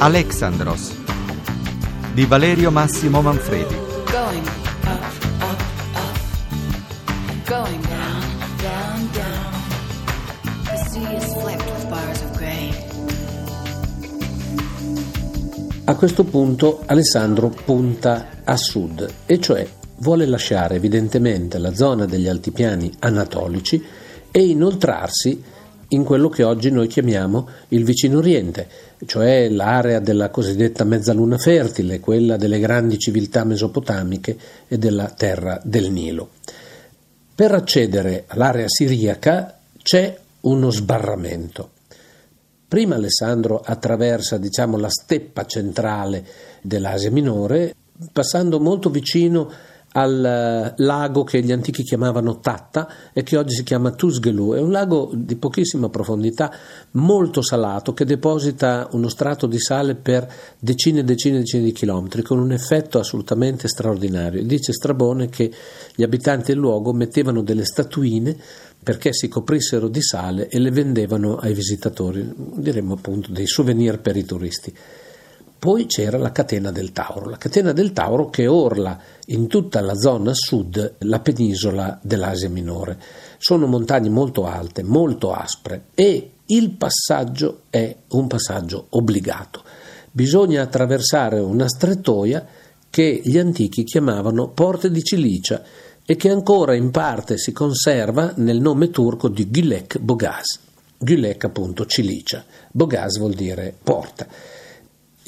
Alexandros di Valerio Massimo Manfredi. Going up, up, up. Going down, down, down. The sea is flecked with bars of gray. A questo punto Alessandro punta a sud, e cioè vuole lasciare evidentemente la zona degli altipiani anatolici e inoltrarsi in quello che oggi noi chiamiamo il vicino Oriente, cioè l'area della cosiddetta mezzaluna fertile, quella delle grandi civiltà mesopotamiche e della terra del Nilo. Per accedere all'area siriaca c'è uno sbarramento. Prima Alessandro attraversa diciamo, la steppa centrale dell'Asia Minore, passando molto vicino al eh, lago che gli antichi chiamavano Tatta e che oggi si chiama Tusgelu. È un lago di pochissima profondità, molto salato, che deposita uno strato di sale per decine e decine e decine di chilometri, con un effetto assolutamente straordinario. Dice Strabone che gli abitanti del luogo mettevano delle statuine perché si coprissero di sale e le vendevano ai visitatori, diremmo appunto dei souvenir per i turisti. Poi c'era la catena del Tauro, la catena del Tauro che orla in tutta la zona sud la penisola dell'Asia minore. Sono montagne molto alte, molto aspre e il passaggio è un passaggio obbligato. Bisogna attraversare una strettoia che gli antichi chiamavano Porte di Cilicia e che ancora in parte si conserva nel nome turco di Gülek Bogaz. Gülek appunto Cilicia, Bogaz vuol dire porta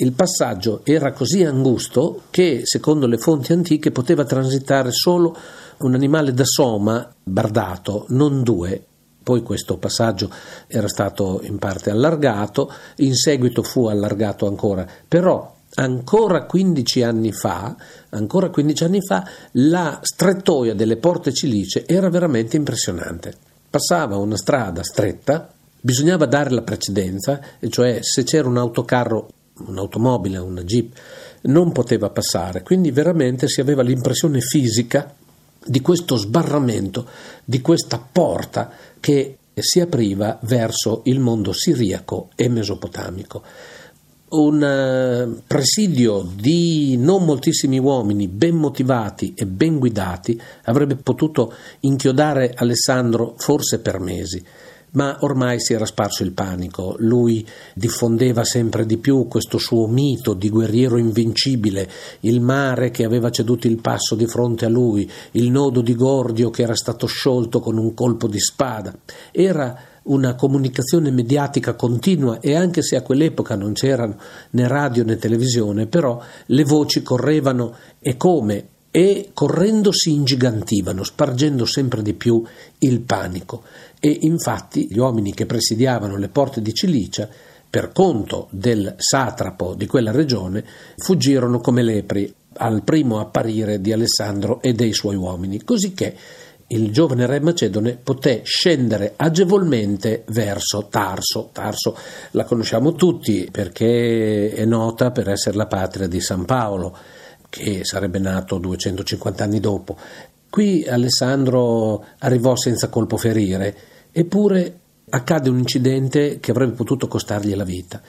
il passaggio era così angusto che, secondo le fonti antiche, poteva transitare solo un animale da soma bardato, non due. Poi questo passaggio era stato in parte allargato, in seguito fu allargato ancora, però ancora 15 anni fa, ancora 15 anni fa la strettoia delle porte cilice era veramente impressionante. Passava una strada stretta, bisognava dare la precedenza, e cioè se c'era un autocarro un'automobile, una jeep, non poteva passare, quindi veramente si aveva l'impressione fisica di questo sbarramento, di questa porta che si apriva verso il mondo siriaco e mesopotamico. Un eh, presidio di non moltissimi uomini ben motivati e ben guidati avrebbe potuto inchiodare Alessandro forse per mesi ma ormai si era sparso il panico. Lui diffondeva sempre di più questo suo mito di guerriero invincibile, il mare che aveva ceduto il passo di fronte a lui, il nodo di Gordio che era stato sciolto con un colpo di spada. Era una comunicazione mediatica continua e anche se a quell'epoca non c'erano né radio né televisione, però le voci correvano e come e correndo si ingigantivano, spargendo sempre di più il panico. E infatti gli uomini che presidiavano le porte di Cilicia, per conto del satrapo di quella regione, fuggirono come lepri al primo apparire di Alessandro e dei suoi uomini, cosicché il giovane re macedone poté scendere agevolmente verso Tarso. Tarso la conosciamo tutti perché è nota per essere la patria di San Paolo che sarebbe nato 250 anni dopo. Qui Alessandro arrivò senza colpo ferire, eppure accade un incidente che avrebbe potuto costargli la vita.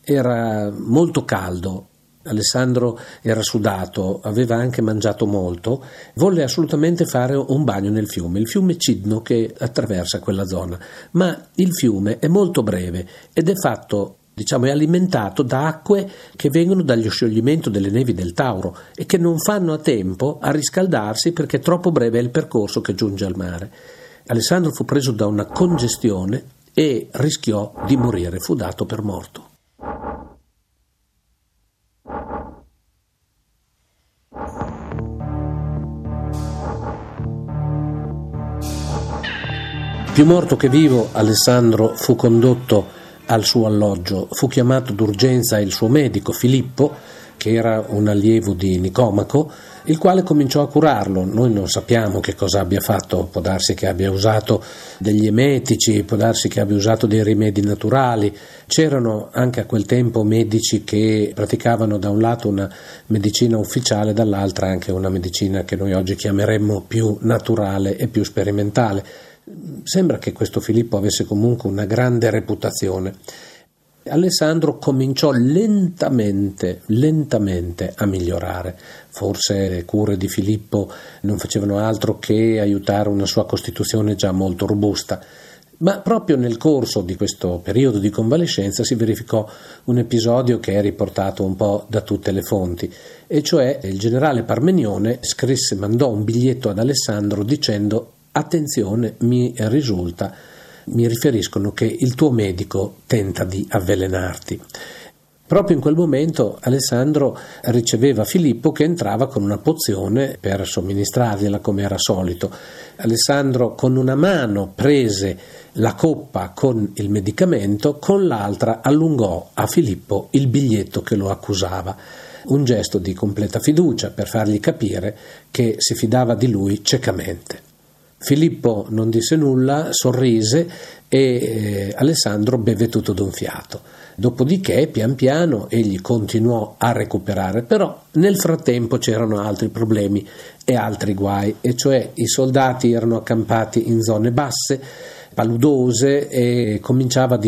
Era molto caldo, Alessandro era sudato, aveva anche mangiato molto, volle assolutamente fare un bagno nel fiume, il fiume Cidno che attraversa quella zona, ma il fiume è molto breve ed è fatto diciamo, è alimentato da acque che vengono dallo scioglimento delle nevi del Tauro e che non fanno a tempo a riscaldarsi perché troppo breve è il percorso che giunge al mare. Alessandro fu preso da una congestione e rischiò di morire, fu dato per morto. Più morto che vivo, Alessandro fu condotto al suo alloggio. Fu chiamato d'urgenza il suo medico Filippo, che era un allievo di Nicomaco, il quale cominciò a curarlo. Noi non sappiamo che cosa abbia fatto, può darsi che abbia usato degli emetici, può darsi che abbia usato dei rimedi naturali. C'erano anche a quel tempo medici che praticavano da un lato una medicina ufficiale, dall'altra anche una medicina che noi oggi chiameremmo più naturale e più sperimentale. Sembra che questo Filippo avesse comunque una grande reputazione. Alessandro cominciò lentamente, lentamente a migliorare. Forse le cure di Filippo non facevano altro che aiutare una sua costituzione già molto robusta. Ma proprio nel corso di questo periodo di convalescenza si verificò un episodio che è riportato un po' da tutte le fonti, e cioè il generale Parmenione scrisse, mandò un biglietto ad Alessandro dicendo attenzione, mi risulta mi riferiscono che il tuo medico tenta di avvelenarti. Proprio in quel momento Alessandro riceveva Filippo che entrava con una pozione per somministrargliela come era solito. Alessandro con una mano prese la coppa con il medicamento, con l'altra allungò a Filippo il biglietto che lo accusava. Un gesto di completa fiducia per fargli capire che si fidava di lui ciecamente. Filippo non disse nulla, sorrise e eh, Alessandro beve tutto d'un fiato. Dopodiché, pian piano, egli continuò a recuperare, però nel frattempo c'erano altri problemi e altri guai, e cioè i soldati erano accampati in zone basse, paludose e cominciava a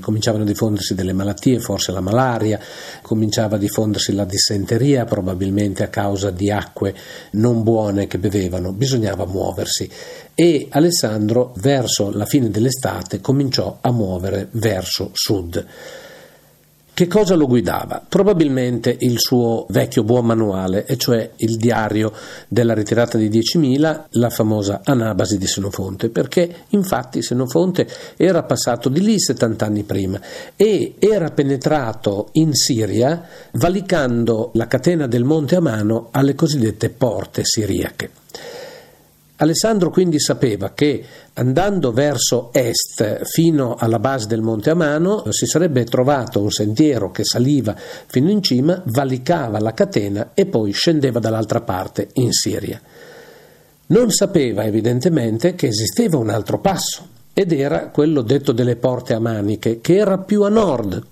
cominciavano a diffondersi delle malattie, forse la malaria, cominciava a diffondersi la dissenteria, probabilmente a causa di acque non buone che bevevano, bisognava muoversi e Alessandro verso la fine dell'estate cominciò a muovere verso sud. Che cosa lo guidava? Probabilmente il suo vecchio buon manuale, e cioè il diario della ritirata di 10.000, la famosa Anabasi di Senofonte, perché infatti Senofonte era passato di lì 70 anni prima e era penetrato in Siria valicando la catena del Monte Amano alle cosiddette porte siriache. Alessandro quindi sapeva che andando verso est fino alla base del Monte Amano si sarebbe trovato un sentiero che saliva fino in cima, valicava la catena e poi scendeva dall'altra parte in Siria. Non sapeva evidentemente che esisteva un altro passo ed era quello detto delle porte amaniche, che era più a nord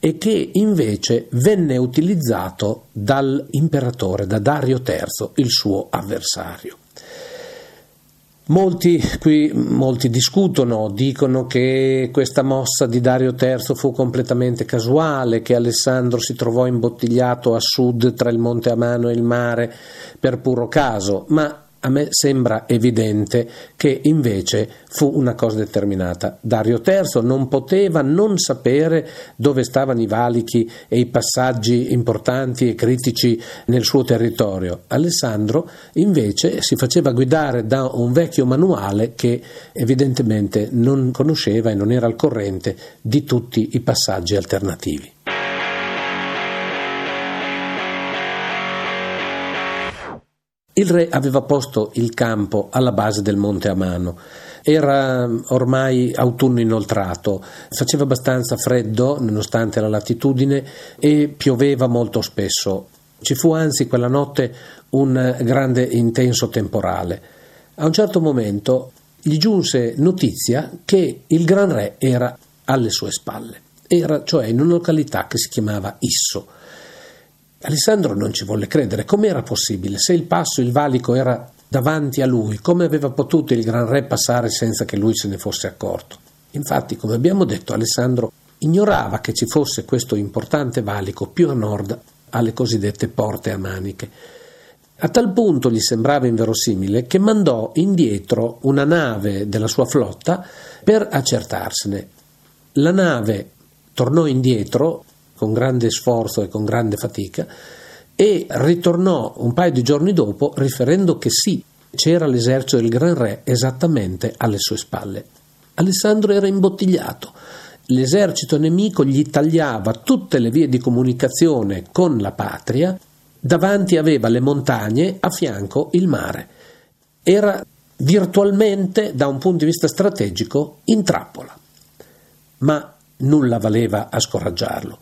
e che invece venne utilizzato dall'imperatore, da Dario III, il suo avversario. Molti qui molti discutono, dicono che questa mossa di Dario III fu completamente casuale, che Alessandro si trovò imbottigliato a sud tra il Monte Amano e il mare per puro caso, ma a me sembra evidente che invece fu una cosa determinata. Dario III non poteva non sapere dove stavano i valichi e i passaggi importanti e critici nel suo territorio. Alessandro invece si faceva guidare da un vecchio manuale che evidentemente non conosceva e non era al corrente di tutti i passaggi alternativi. Il re aveva posto il campo alla base del monte Amano. Era ormai autunno inoltrato, faceva abbastanza freddo nonostante la latitudine e pioveva molto spesso. Ci fu anzi quella notte un grande intenso temporale. A un certo momento gli giunse notizia che il gran re era alle sue spalle. Era cioè in una località che si chiamava Isso Alessandro non ci volle credere. Com'era possibile? Se il passo, il valico era davanti a lui, come aveva potuto il gran re passare senza che lui se ne fosse accorto? Infatti, come abbiamo detto, Alessandro ignorava che ci fosse questo importante valico più a nord alle cosiddette porte a maniche. A tal punto gli sembrava inverosimile che mandò indietro una nave della sua flotta per accertarsene. La nave tornò indietro con grande sforzo e con grande fatica e ritornò un paio di giorni dopo riferendo che sì, c'era l'esercito del Gran Re esattamente alle sue spalle. Alessandro era imbottigliato. L'esercito nemico gli tagliava tutte le vie di comunicazione con la patria, davanti aveva le montagne, a fianco il mare. Era virtualmente, da un punto di vista strategico, in trappola. ma nulla valeva a scoraggiarlo.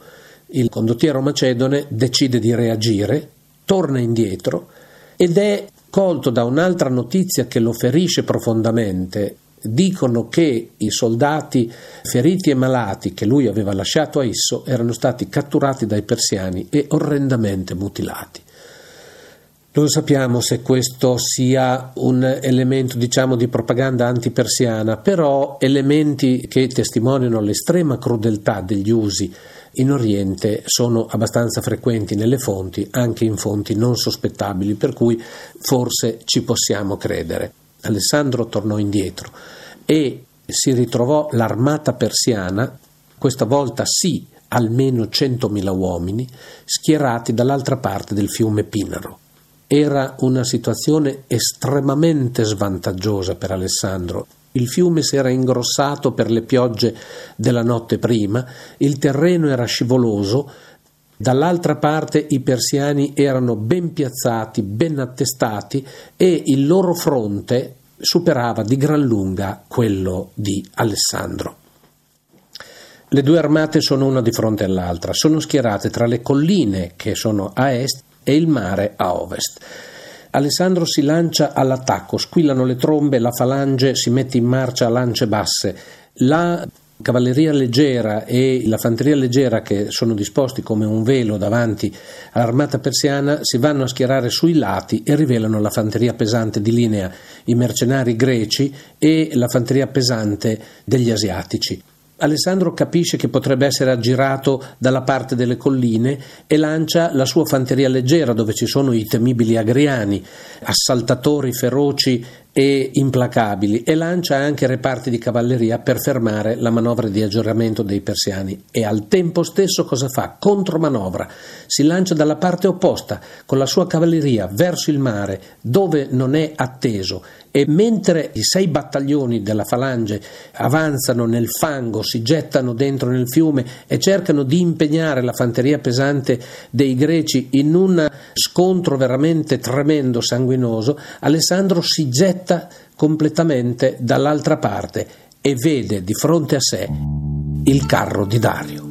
Il condottiero macedone decide di reagire, torna indietro ed è colto da un'altra notizia che lo ferisce profondamente. Dicono che i soldati feriti e malati che lui aveva lasciato a Isso erano stati catturati dai persiani e orrendamente mutilati. Non sappiamo se questo sia un elemento, diciamo, di propaganda antipersiana, però elementi che testimoniano l'estrema crudeltà degli usi in Oriente sono abbastanza frequenti nelle fonti, anche in fonti non sospettabili, per cui forse ci possiamo credere. Alessandro tornò indietro e si ritrovò l'armata persiana, questa volta sì, almeno 100.000 uomini, schierati dall'altra parte del fiume Pinaro. Era una situazione estremamente svantaggiosa per Alessandro. Il fiume si era ingrossato per le piogge della notte prima, il terreno era scivoloso, dall'altra parte i persiani erano ben piazzati, ben attestati e il loro fronte superava di gran lunga quello di Alessandro. Le due armate sono una di fronte all'altra, sono schierate tra le colline che sono a est e il mare a ovest. Alessandro si lancia all'attacco, squillano le trombe, la falange si mette in marcia a lance basse. La cavalleria leggera e la fanteria leggera che sono disposti come un velo davanti all'armata persiana si vanno a schierare sui lati e rivelano la fanteria pesante di linea, i mercenari greci e la fanteria pesante degli asiatici. Alessandro capisce che potrebbe essere aggirato dalla parte delle colline e lancia la sua fanteria leggera dove ci sono i temibili agriani, assaltatori feroci e implacabili e lancia anche reparti di cavalleria per fermare la manovra di aggiornamento dei persiani e al tempo stesso cosa fa? Contromanovra, si lancia dalla parte opposta con la sua cavalleria verso il mare dove non è atteso e mentre i sei battaglioni della falange avanzano nel fango, si gettano dentro nel fiume e cercano di impegnare la fanteria pesante dei greci in un scontro veramente tremendo, sanguinoso, Alessandro si getta completamente dall'altra parte e vede di fronte a sé il carro di Dario.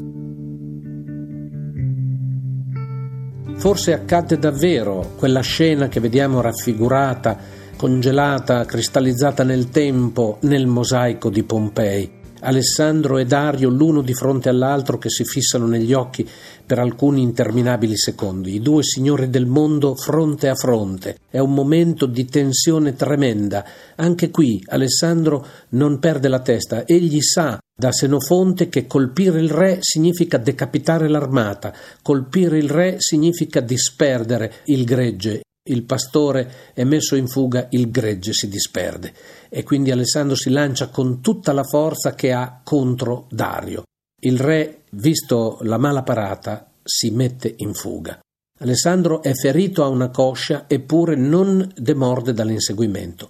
Forse accadde davvero quella scena che vediamo raffigurata congelata, cristallizzata nel tempo, nel mosaico di Pompei. Alessandro e Dario l'uno di fronte all'altro che si fissano negli occhi per alcuni interminabili secondi, i due signori del mondo fronte a fronte. È un momento di tensione tremenda. Anche qui Alessandro non perde la testa, egli sa da Senofonte che colpire il re significa decapitare l'armata, colpire il re significa disperdere il gregge, il pastore è messo in fuga, il gregge si disperde e quindi Alessandro si lancia con tutta la forza che ha contro Dario. Il re, visto la mala parata, si mette in fuga. Alessandro è ferito a una coscia eppure non demorde dall'inseguimento.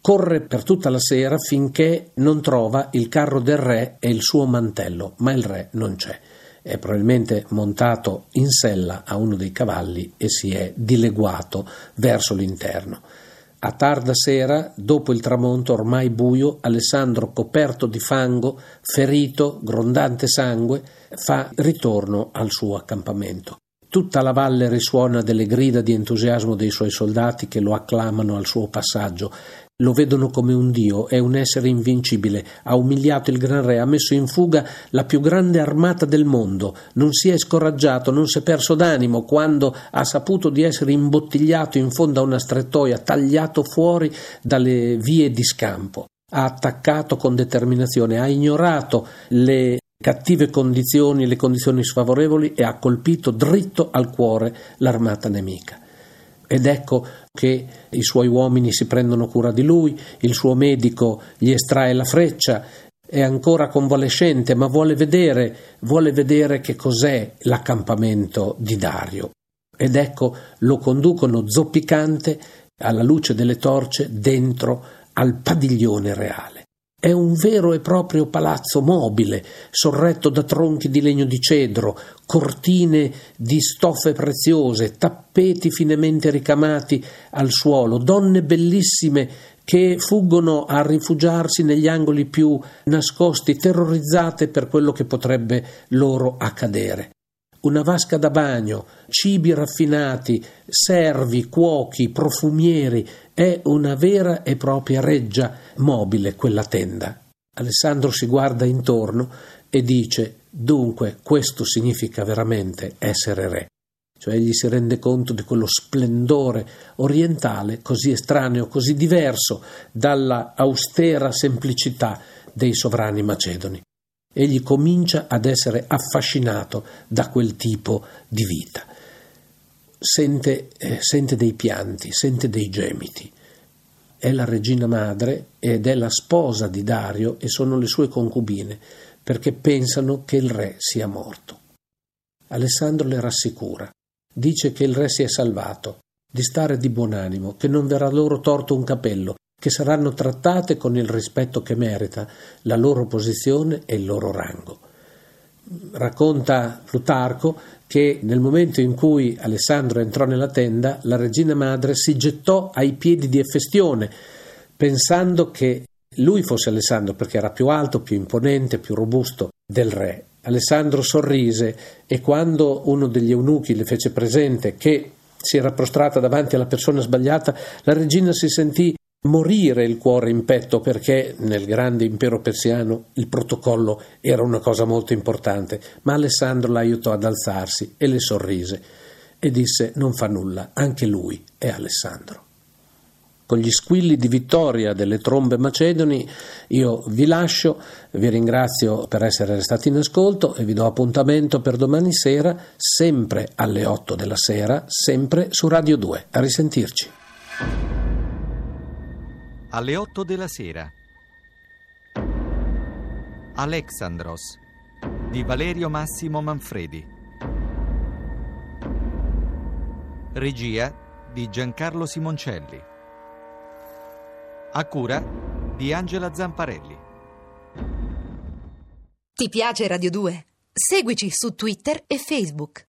Corre per tutta la sera finché non trova il carro del re e il suo mantello, ma il re non c'è è probabilmente montato in sella a uno dei cavalli e si è dileguato verso l'interno. A tarda sera, dopo il tramonto ormai buio, Alessandro, coperto di fango, ferito, grondante sangue, fa ritorno al suo accampamento. Tutta la valle risuona delle grida di entusiasmo dei suoi soldati che lo acclamano al suo passaggio lo vedono come un dio, è un essere invincibile, ha umiliato il gran re, ha messo in fuga la più grande armata del mondo, non si è scoraggiato, non si è perso d'animo quando ha saputo di essere imbottigliato in fondo a una strettoia, tagliato fuori dalle vie di scampo. Ha attaccato con determinazione, ha ignorato le cattive condizioni, le condizioni sfavorevoli e ha colpito dritto al cuore l'armata nemica. Ed ecco che i suoi uomini si prendono cura di lui, il suo medico gli estrae la freccia, è ancora convalescente, ma vuole vedere, vuole vedere che cos'è l'accampamento di Dario. Ed ecco lo conducono zoppicante alla luce delle torce dentro al padiglione reale. È un vero e proprio palazzo mobile, sorretto da tronchi di legno di cedro, cortine di stoffe preziose, tappeti finemente ricamati al suolo, donne bellissime che fuggono a rifugiarsi negli angoli più nascosti, terrorizzate per quello che potrebbe loro accadere. Una vasca da bagno, cibi raffinati, servi, cuochi, profumieri, è una vera e propria reggia mobile quella tenda. Alessandro si guarda intorno e dice dunque questo significa veramente essere re cioè egli si rende conto di quello splendore orientale così estraneo, così diverso dalla austera semplicità dei sovrani macedoni. Egli comincia ad essere affascinato da quel tipo di vita. Sente, eh, sente dei pianti, sente dei gemiti. È la regina madre ed è la sposa di Dario e sono le sue concubine, perché pensano che il re sia morto. Alessandro le rassicura dice che il re si è salvato, di stare di buon animo, che non verrà loro torto un capello, che saranno trattate con il rispetto che merita la loro posizione e il loro rango. Racconta Plutarco che nel momento in cui Alessandro entrò nella tenda, la regina madre si gettò ai piedi di Efestione, pensando che lui fosse Alessandro perché era più alto, più imponente, più robusto del re Alessandro sorrise e quando uno degli eunuchi le fece presente che si era prostrata davanti alla persona sbagliata, la regina si sentì morire il cuore in petto perché nel grande impero persiano il protocollo era una cosa molto importante, ma Alessandro la aiutò ad alzarsi e le sorrise e disse non fa nulla, anche lui è Alessandro con gli squilli di vittoria delle trombe macedoni, io vi lascio, vi ringrazio per essere stati in ascolto e vi do appuntamento per domani sera, sempre alle 8 della sera, sempre su Radio 2. A risentirci. Alle 8 della sera. Alexandros di Valerio Massimo Manfredi. Regia di Giancarlo Simoncelli a cura di Angela Zamparelli. Ti piace Radio 2? Seguici su Twitter e Facebook.